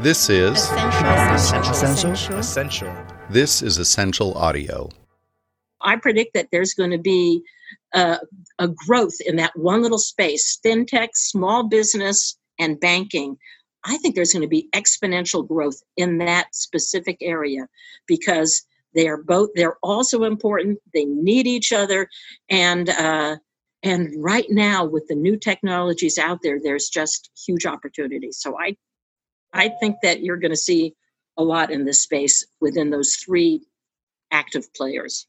This is Ascential. Ascential. Ascential. this is Ascential audio. I predict that there's going to be uh, a growth in that one little space fintech, small business, and banking. I think there's going to be exponential growth in that specific area because they are both they're also important they need each other and uh, and right now with the new technologies out there there's just huge opportunities so i i think that you're going to see a lot in this space within those three active players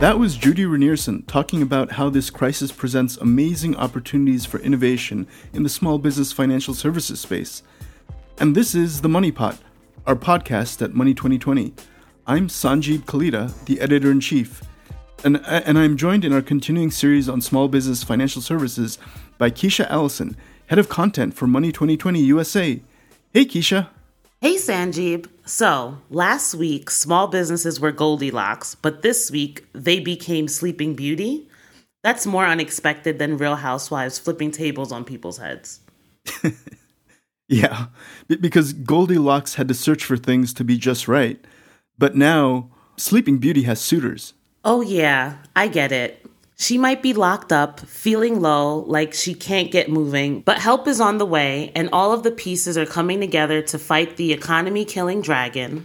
That was Judy Rinearson talking about how this crisis presents amazing opportunities for innovation in the small business financial services space. And this is The Money Pot, our podcast at Money 2020. I'm Sanjib Kalita, the editor in chief. And, and I'm joined in our continuing series on small business financial services by Kisha Allison, head of content for Money 2020 USA. Hey, Kisha. Hey Sanjib. So, last week, small businesses were Goldilocks, but this week, they became Sleeping Beauty. That's more unexpected than Real Housewives flipping tables on people's heads. Yeah, because Goldilocks had to search for things to be just right. But now, Sleeping Beauty has suitors. Oh, yeah, I get it. She might be locked up, feeling low, like she can't get moving, but help is on the way, and all of the pieces are coming together to fight the economy killing dragon.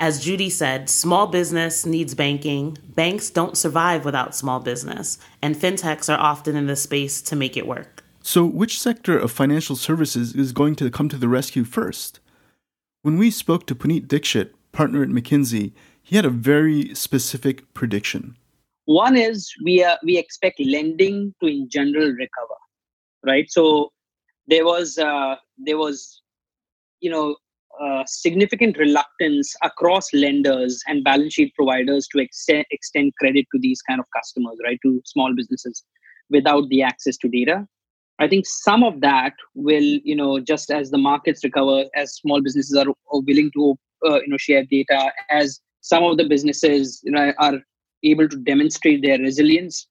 As Judy said, small business needs banking. Banks don't survive without small business, and fintechs are often in the space to make it work. So, which sector of financial services is going to come to the rescue first? When we spoke to Puneet Dixit, partner at McKinsey, he had a very specific prediction. One is we are, we expect lending to in general recover, right? So there was uh, there was you know uh, significant reluctance across lenders and balance sheet providers to extend extend credit to these kind of customers, right? To small businesses without the access to data. I think some of that will, you know, just as the markets recover, as small businesses are, are willing to, uh, you know, share data, as some of the businesses you know, are able to demonstrate their resilience,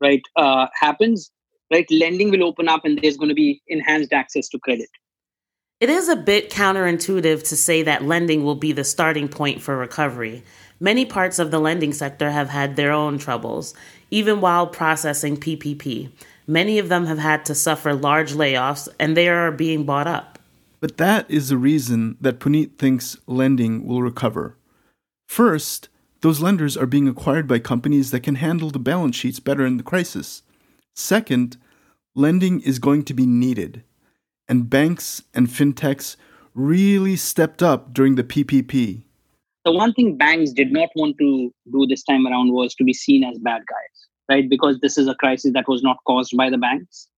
right, uh, happens, right, lending will open up and there's going to be enhanced access to credit. It is a bit counterintuitive to say that lending will be the starting point for recovery. Many parts of the lending sector have had their own troubles, even while processing PPP. Many of them have had to suffer large layoffs and they are being bought up. But that is the reason that Puneet thinks lending will recover. First, those lenders are being acquired by companies that can handle the balance sheets better in the crisis. Second, lending is going to be needed. And banks and fintechs really stepped up during the PPP. The one thing banks did not want to do this time around was to be seen as bad guys, right? Because this is a crisis that was not caused by the banks,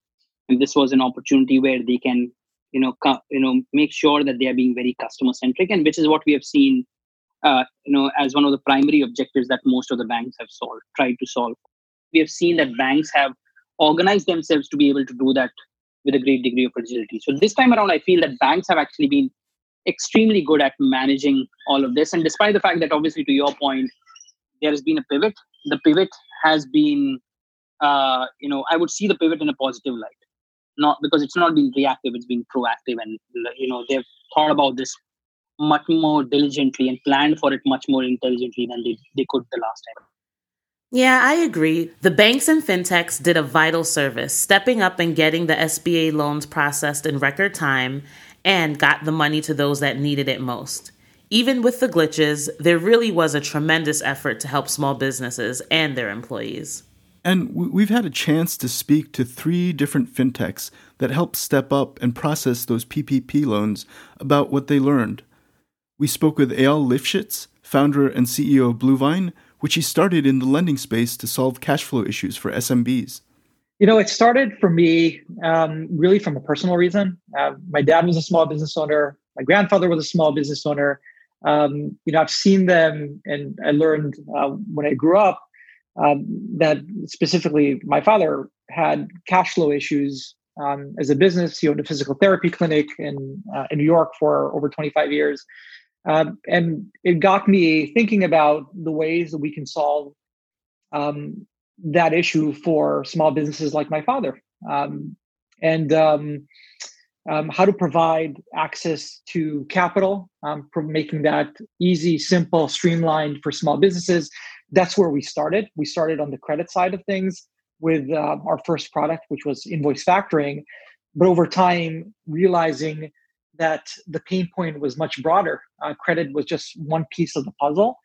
and this was an opportunity where they can, you know, you know, make sure that they are being very customer centric, and which is what we have seen uh, you know, as one of the primary objectives that most of the banks have solved, tried to solve. We have seen that banks have organized themselves to be able to do that with a great degree of agility. So this time around, I feel that banks have actually been extremely good at managing all of this. And despite the fact that, obviously, to your point, there has been a pivot, the pivot has been, uh, you know, I would see the pivot in a positive light. Not because it's not been reactive, it's been proactive, and you know they've thought about this much more diligently and planned for it much more intelligently than they, they could the last time. Yeah, I agree. The banks and fintechs did a vital service, stepping up and getting the SBA loans processed in record time and got the money to those that needed it most. Even with the glitches, there really was a tremendous effort to help small businesses and their employees. And we- we've had a chance to speak to three different fintechs that helped step up and process those PPP loans about what they learned. We spoke with Eyal Lifshitz, founder and CEO of Bluevine, which he started in the lending space to solve cash flow issues for SMBs. You know, it started for me um, really from a personal reason. Uh, my dad was a small business owner. My grandfather was a small business owner. Um, you know, I've seen them, and I learned uh, when I grew up um, that specifically my father had cash flow issues um, as a business. He owned a physical therapy clinic in uh, in New York for over 25 years, um, and it got me thinking about the ways that we can solve um, that issue for small businesses like my father. um, and um, um, how to provide access to capital, um, making that easy, simple, streamlined for small businesses. That's where we started. We started on the credit side of things with uh, our first product, which was invoice factoring. But over time, realizing that the pain point was much broader. Uh, credit was just one piece of the puzzle.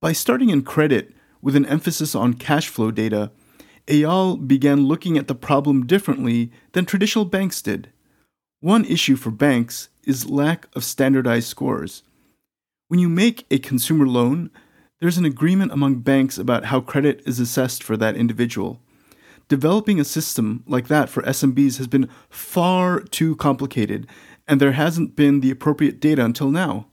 By starting in credit with an emphasis on cash flow data, Eyal began looking at the problem differently than traditional banks did. One issue for banks is lack of standardized scores. When you make a consumer loan, there's an agreement among banks about how credit is assessed for that individual. Developing a system like that for SMBs has been far too complicated, and there hasn't been the appropriate data until now.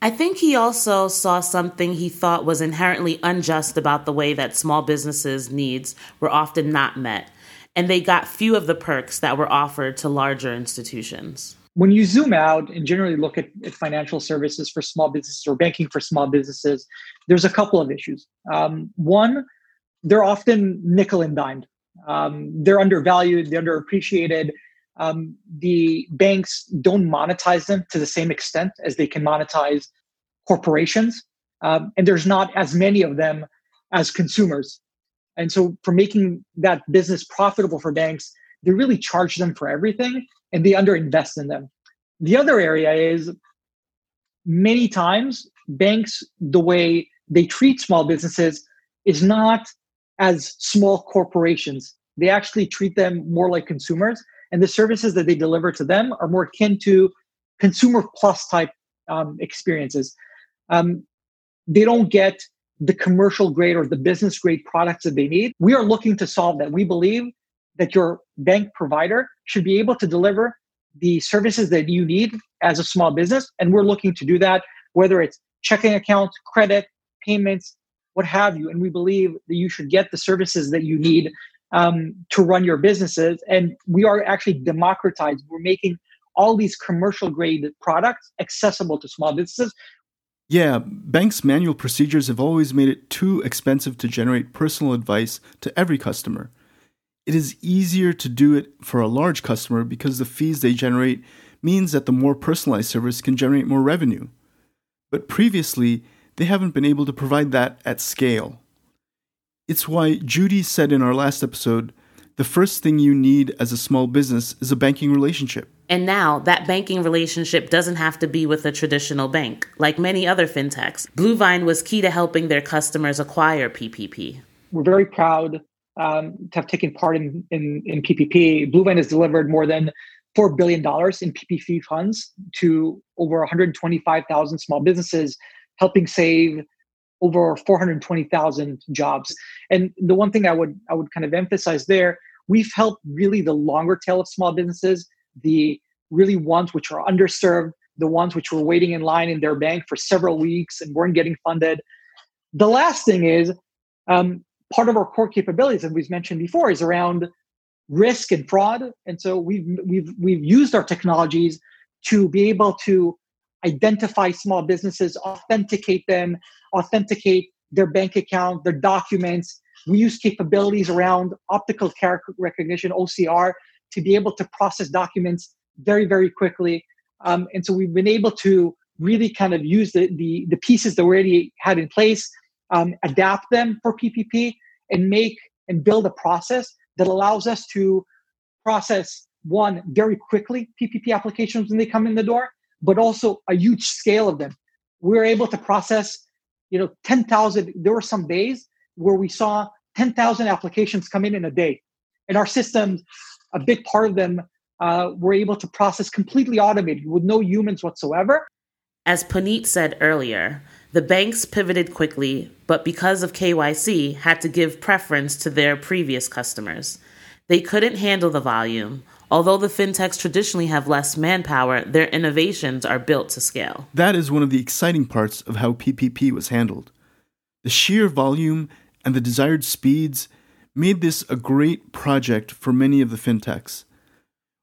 I think he also saw something he thought was inherently unjust about the way that small businesses' needs were often not met, and they got few of the perks that were offered to larger institutions. When you zoom out and generally look at, at financial services for small businesses or banking for small businesses, there's a couple of issues. Um, one, they're often nickel and dimed. Um, they're undervalued, they're underappreciated. Um, the banks don't monetize them to the same extent as they can monetize corporations. Um, and there's not as many of them as consumers. And so, for making that business profitable for banks, they really charge them for everything and they underinvest in them. The other area is many times banks, the way they treat small businesses is not as small corporations. They actually treat them more like consumers, and the services that they deliver to them are more akin to consumer plus type um, experiences. Um, they don't get the commercial grade or the business grade products that they need. We are looking to solve that. We believe that your bank provider should be able to deliver the services that you need as a small business. And we're looking to do that, whether it's checking accounts, credit, payments, what have you. And we believe that you should get the services that you need um, to run your businesses. And we are actually democratized. We're making all these commercial grade products accessible to small businesses. Yeah, banks' manual procedures have always made it too expensive to generate personal advice to every customer. It is easier to do it for a large customer because the fees they generate means that the more personalized service can generate more revenue. But previously, they haven't been able to provide that at scale. It's why Judy said in our last episode the first thing you need as a small business is a banking relationship. And now that banking relationship doesn't have to be with a traditional bank. Like many other fintechs, Bluevine was key to helping their customers acquire PPP. We're very proud um, to have taken part in, in, in PPP. Bluevine has delivered more than $4 billion in PPP funds to over 125,000 small businesses, helping save over 420,000 jobs. And the one thing I would I would kind of emphasize there, we've helped really the longer tail of small businesses, the really ones which are underserved, the ones which were waiting in line in their bank for several weeks and weren't getting funded. The last thing is um, part of our core capabilities, as we've mentioned before, is around risk and fraud. And so we've we've we've used our technologies to be able to identify small businesses, authenticate them, authenticate their bank account, their documents. We use capabilities around optical character recognition, OCR, to be able to process documents very, very quickly. Um, and so we've been able to really kind of use the, the, the pieces that we already had in place, um, adapt them for PPP, and make and build a process that allows us to process one very quickly PPP applications when they come in the door, but also a huge scale of them. We're able to process, you know, 10,000. There were some days where we saw 10,000 applications come in in a day. And our systems, a big part of them uh, were able to process completely automated with no humans whatsoever. As Puneet said earlier, the banks pivoted quickly, but because of KYC, had to give preference to their previous customers. They couldn't handle the volume. Although the fintechs traditionally have less manpower, their innovations are built to scale. That is one of the exciting parts of how PPP was handled. The sheer volume and the desired speeds made this a great project for many of the fintechs.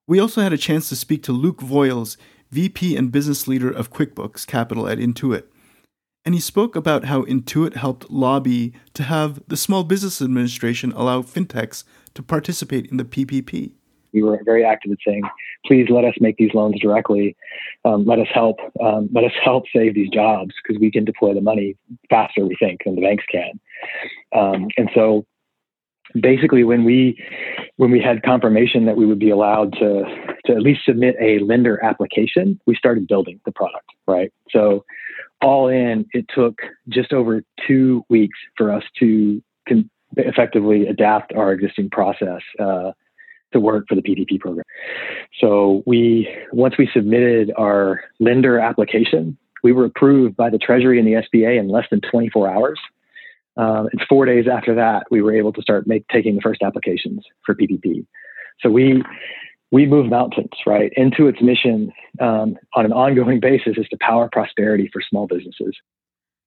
We also had a chance to speak to Luke Voiles, VP and business leader of QuickBooks Capital at Intuit. And he spoke about how Intuit helped lobby to have the Small Business Administration allow fintechs to participate in the PPP We were very active in saying, please let us make these loans directly. Um, let us help. Um, let us help save these jobs because we can deploy the money faster, we think, than the banks can. Um, and so, basically, when we when we had confirmation that we would be allowed to to at least submit a lender application, we started building the product. Right. So, all in, it took just over two weeks for us to con- effectively adapt our existing process uh, to work for the PPP program. So we once we submitted our lender application, we were approved by the Treasury and the SBA in less than 24 hours. Um, and four days after that, we were able to start make, taking the first applications for PPP. So we we move mountains, right? Intuit's mission um, on an ongoing basis is to power prosperity for small businesses.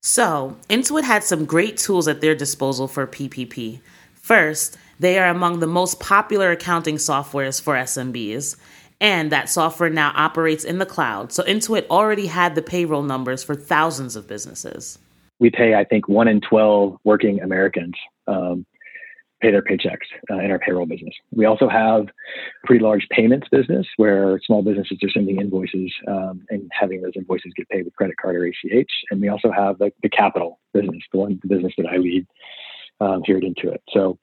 So, Intuit had some great tools at their disposal for PPP. First, they are among the most popular accounting softwares for SMBs, and that software now operates in the cloud. So, Intuit already had the payroll numbers for thousands of businesses. We pay, I think, one in 12 working Americans um, pay their paychecks uh, in our payroll business. We also have a pretty large payments business where small businesses are sending invoices um, and having those invoices get paid with credit card or ACH. And we also have the, the capital business, the one the business that I lead um, here at Intuit. So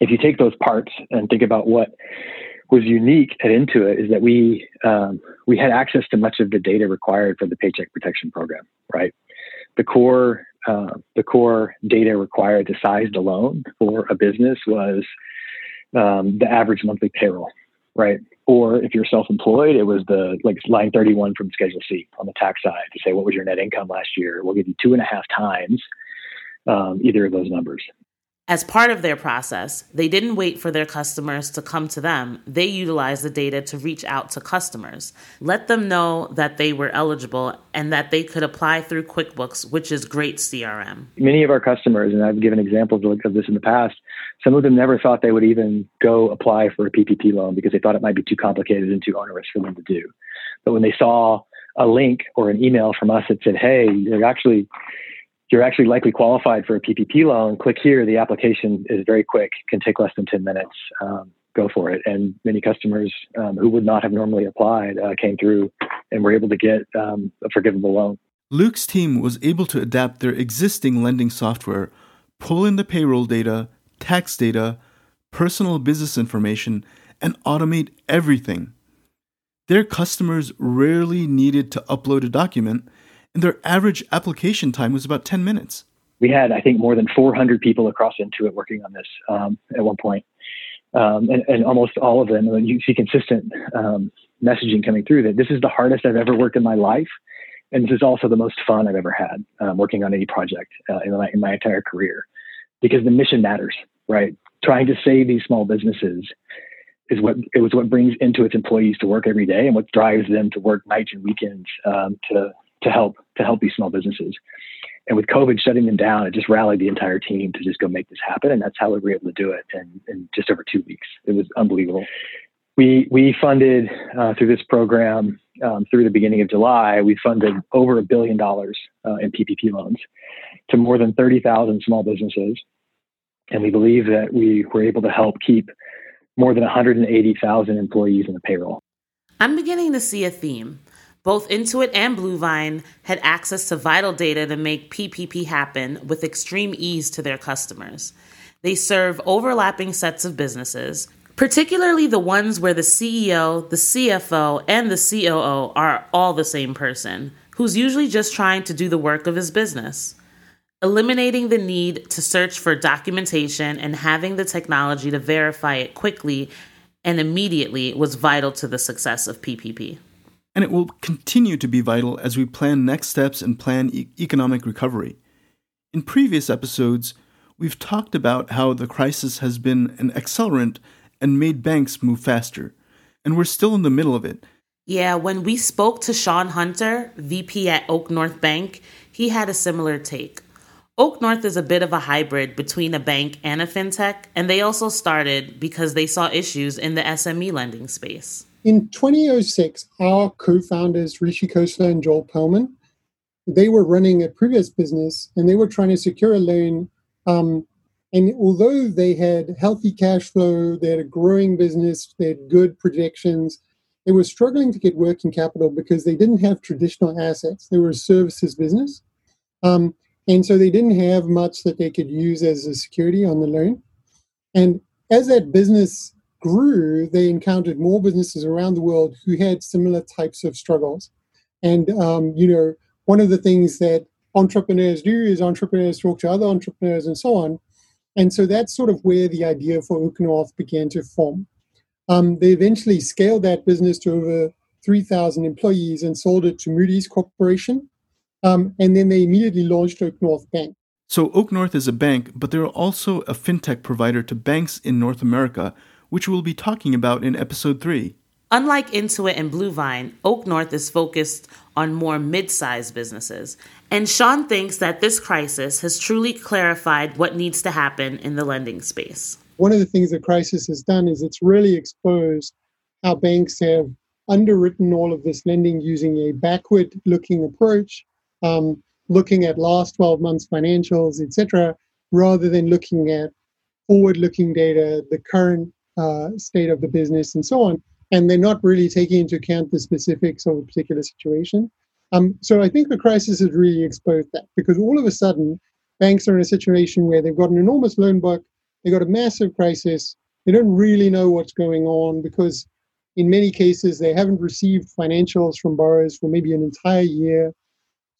if you take those parts and think about what was unique at Intuit is that we um, we had access to much of the data required for the Paycheck Protection Program. Right, the core uh, the core data required to size the loan for a business was um, the average monthly payroll, right? Or if you're self-employed, it was the like line 31 from Schedule C on the tax side to say what was your net income last year. We'll give you two and a half times um, either of those numbers. As part of their process, they didn't wait for their customers to come to them. They utilized the data to reach out to customers, let them know that they were eligible and that they could apply through QuickBooks, which is great CRM. Many of our customers, and I've given examples of this in the past, some of them never thought they would even go apply for a PPP loan because they thought it might be too complicated and too onerous for them to do. But when they saw a link or an email from us that said, hey, actually you're actually likely qualified for a PPP loan. Click here. The application is very quick, can take less than 10 minutes. Um, go for it. And many customers um, who would not have normally applied uh, came through and were able to get um, a forgivable loan. Luke's team was able to adapt their existing lending software, pull in the payroll data, tax data, personal business information, and automate everything. Their customers rarely needed to upload a document and their average application time was about 10 minutes. We had, I think, more than 400 people across Intuit working on this um, at one point. Um, and, and, almost all of them, you see consistent um, messaging coming through that this is the hardest I've ever worked in my life. And this is also the most fun I've ever had um, working on any project uh, in, my, in my entire career because the mission matters, right? Trying to save these small businesses is what it was what brings Intuit's employees to work every day and what drives them to work nights and weekends um, to to help to help these small businesses. And with COVID shutting them down, it just rallied the entire team to just go make this happen. And that's how we were able to do it in, in just over two weeks. It was unbelievable. We we funded uh, through this program um, through the beginning of July. We funded over a billion dollars uh, in PPP loans to more than thirty thousand small businesses, and we believe that we were able to help keep more than 180,000 employees in the payroll. I'm beginning to see a theme. Both Intuit and Bluevine had access to vital data to make PPP happen with extreme ease to their customers. They serve overlapping sets of businesses, particularly the ones where the CEO, the CFO, and the COO are all the same person, who's usually just trying to do the work of his business. Eliminating the need to search for documentation and having the technology to verify it quickly and immediately was vital to the success of PPP and it will continue to be vital as we plan next steps and plan e- economic recovery. In previous episodes, we've talked about how the crisis has been an accelerant and made banks move faster, and we're still in the middle of it. Yeah, when we spoke to Sean Hunter, VP at Oak North Bank, he had a similar take. Oak North is a bit of a hybrid between a bank and a fintech, and they also started because they saw issues in the SME lending space. In 2006, our co-founders Rishi Khosla and Joel Perlman, they were running a previous business and they were trying to secure a loan um, And although they had healthy cash flow, they had a growing business, they had good projections, they were struggling to get working capital because they didn't have traditional assets. They were a services business. Um, and so they didn't have much that they could use as a security on the loan. And as that business grew, they encountered more businesses around the world who had similar types of struggles. And, um, you know, one of the things that entrepreneurs do is entrepreneurs talk to other entrepreneurs and so on. And so that's sort of where the idea for OakNorth began to form. Um, they eventually scaled that business to over 3,000 employees and sold it to Moody's Corporation. Um, and then they immediately launched Oak North Bank. So Oak North is a bank, but they're also a fintech provider to banks in North America, which we'll be talking about in episode 3. Unlike Intuit and Bluevine, OakNorth is focused on more mid sized businesses. And Sean thinks that this crisis has truly clarified what needs to happen in the lending space. One of the things the crisis has done is it's really exposed how banks have underwritten all of this lending using a backward looking approach, um, looking at last 12 months financials, etc., rather than looking at forward looking data, the current uh, state of the business, and so on. And they're not really taking into account the specifics of a particular situation. Um, so I think the crisis has really exposed that because all of a sudden, banks are in a situation where they've got an enormous loan book, they've got a massive crisis, they don't really know what's going on because in many cases they haven't received financials from borrowers for maybe an entire year.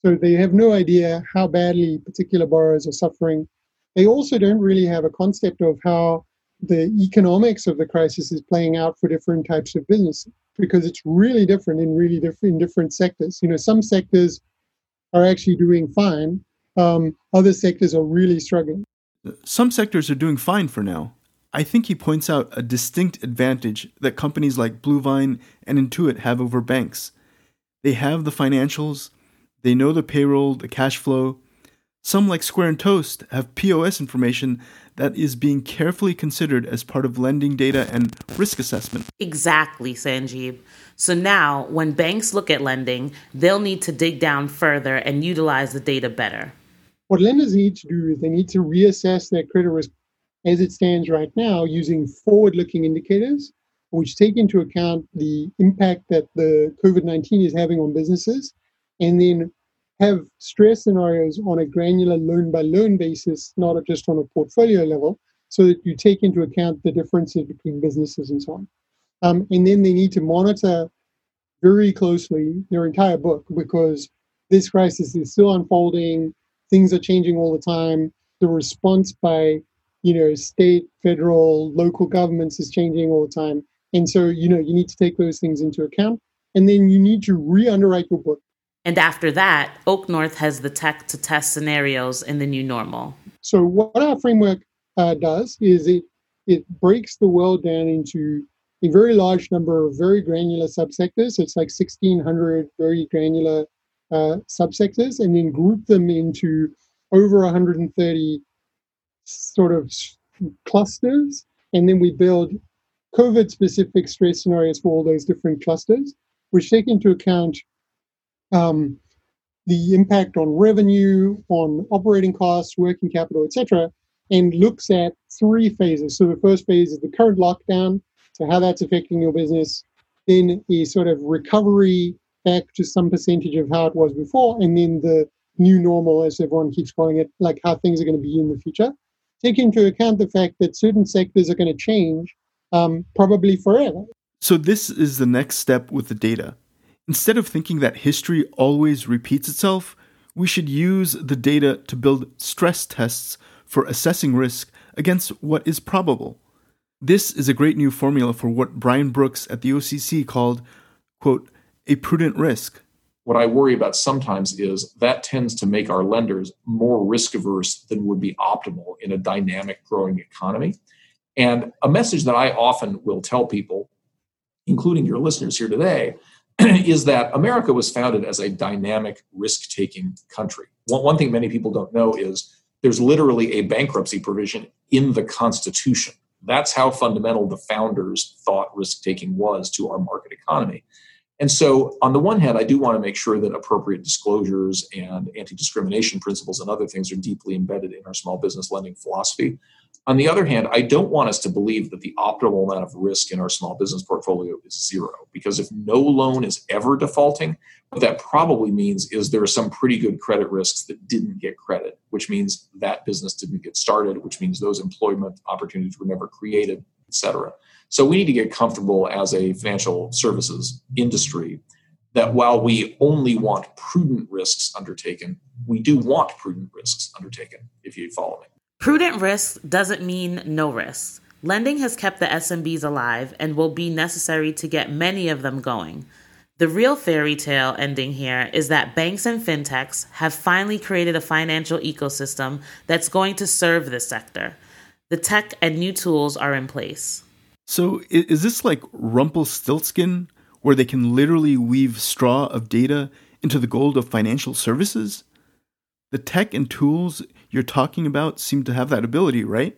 So they have no idea how badly particular borrowers are suffering. They also don't really have a concept of how the economics of the crisis is playing out for different types of businesses because it's really different in really different in different sectors. You know, some sectors are actually doing fine. Um, other sectors are really struggling. Some sectors are doing fine for now. I think he points out a distinct advantage that companies like Bluevine and Intuit have over banks. They have the financials, they know the payroll, the cash flow. Some, like Square and Toast, have POS information that is being carefully considered as part of lending data and risk assessment. Exactly, Sanjib. So now, when banks look at lending, they'll need to dig down further and utilize the data better. What lenders need to do is they need to reassess their credit risk as it stands right now using forward looking indicators, which take into account the impact that the COVID 19 is having on businesses, and then have stress scenarios on a granular loan by loan basis, not just on a portfolio level, so that you take into account the differences between businesses and so on. Um, and then they need to monitor very closely their entire book because this crisis is still unfolding. Things are changing all the time. The response by you know state, federal, local governments is changing all the time. And so you know you need to take those things into account. And then you need to re-underwrite your book and after that, OakNorth has the tech to test scenarios in the new normal. So what our framework uh, does is it it breaks the world down into a very large number of very granular subsectors. It's like 1,600 very granular uh, subsectors, and then group them into over 130 sort of clusters. And then we build COVID specific stress scenarios for all those different clusters, which take into account um, the impact on revenue, on operating costs, working capital, etc., and looks at three phases. So the first phase is the current lockdown, so how that's affecting your business, then a sort of recovery back to some percentage of how it was before, and then the new normal, as everyone keeps calling it, like how things are going to be in the future. Take into account the fact that certain sectors are going to change um, probably forever. So, this is the next step with the data. Instead of thinking that history always repeats itself, we should use the data to build stress tests for assessing risk against what is probable. This is a great new formula for what Brian Brooks at the OCC called, quote, a prudent risk. What I worry about sometimes is that tends to make our lenders more risk averse than would be optimal in a dynamic growing economy. And a message that I often will tell people, including your listeners here today, is that America was founded as a dynamic risk taking country. One, one thing many people don't know is there's literally a bankruptcy provision in the Constitution. That's how fundamental the founders thought risk taking was to our market economy. And so, on the one hand, I do want to make sure that appropriate disclosures and anti discrimination principles and other things are deeply embedded in our small business lending philosophy. On the other hand, I don't want us to believe that the optimal amount of risk in our small business portfolio is zero, because if no loan is ever defaulting, what that probably means is there are some pretty good credit risks that didn't get credit, which means that business didn't get started, which means those employment opportunities were never created, et cetera. So we need to get comfortable as a financial services industry that while we only want prudent risks undertaken, we do want prudent risks undertaken, if you follow me. Prudent risk doesn't mean no risk. Lending has kept the SMBs alive and will be necessary to get many of them going. The real fairy tale ending here is that banks and fintechs have finally created a financial ecosystem that's going to serve this sector. The tech and new tools are in place. So, is this like Rumpelstiltskin, where they can literally weave straw of data into the gold of financial services? The tech and tools you're talking about seem to have that ability, right?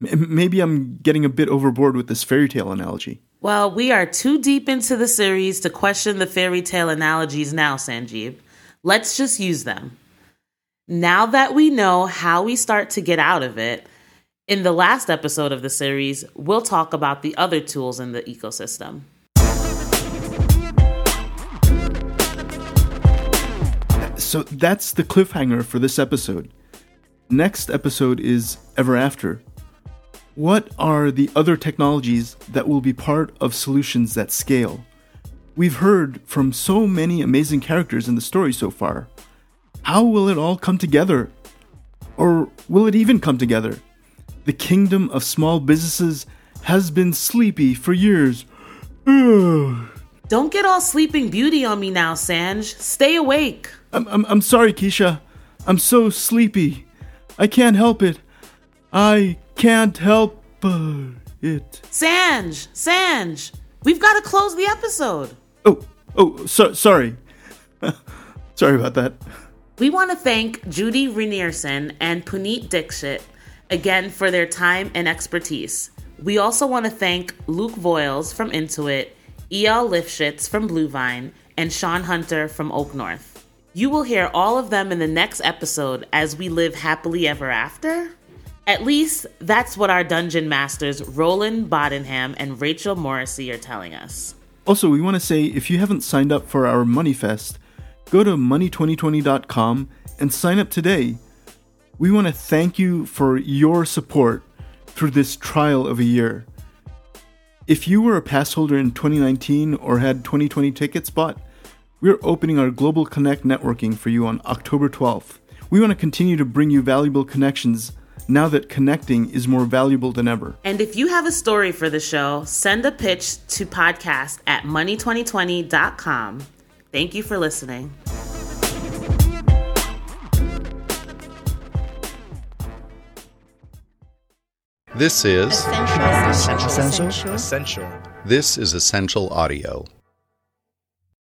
Maybe I'm getting a bit overboard with this fairy tale analogy. Well, we are too deep into the series to question the fairy tale analogies now, Sanjib. Let's just use them. Now that we know how we start to get out of it, in the last episode of the series, we'll talk about the other tools in the ecosystem. So that's the cliffhanger for this episode. Next episode is Ever After. What are the other technologies that will be part of solutions that scale? We've heard from so many amazing characters in the story so far. How will it all come together? Or will it even come together? The kingdom of small businesses has been sleepy for years. Don't get all sleeping beauty on me now, Sanj. Stay awake. I'm, I'm, I'm sorry, Kisha. I'm so sleepy. I can't help it. I can't help it. Sanj, Sanj, we've got to close the episode. Oh, oh, so, sorry. sorry about that. We want to thank Judy Rinearson and Puneet Dixit again for their time and expertise. We also want to thank Luke Voiles from Intuit, Eyal Lifshitz from Bluevine, and Sean Hunter from Oak North. You will hear all of them in the next episode as we live happily ever after. At least that's what our dungeon masters Roland Bodenham and Rachel Morrissey are telling us. Also, we want to say if you haven't signed up for our Money Fest, go to money2020.com and sign up today we want to thank you for your support through this trial of a year. If you were a pass holder in 2019 or had 2020 tickets bought, we're opening our Global Connect networking for you on October 12th. We want to continue to bring you valuable connections now that connecting is more valuable than ever. And if you have a story for the show, send a pitch to podcast at money2020.com. Thank you for listening. This is Ascential. Ascential. This is Ascential Audio.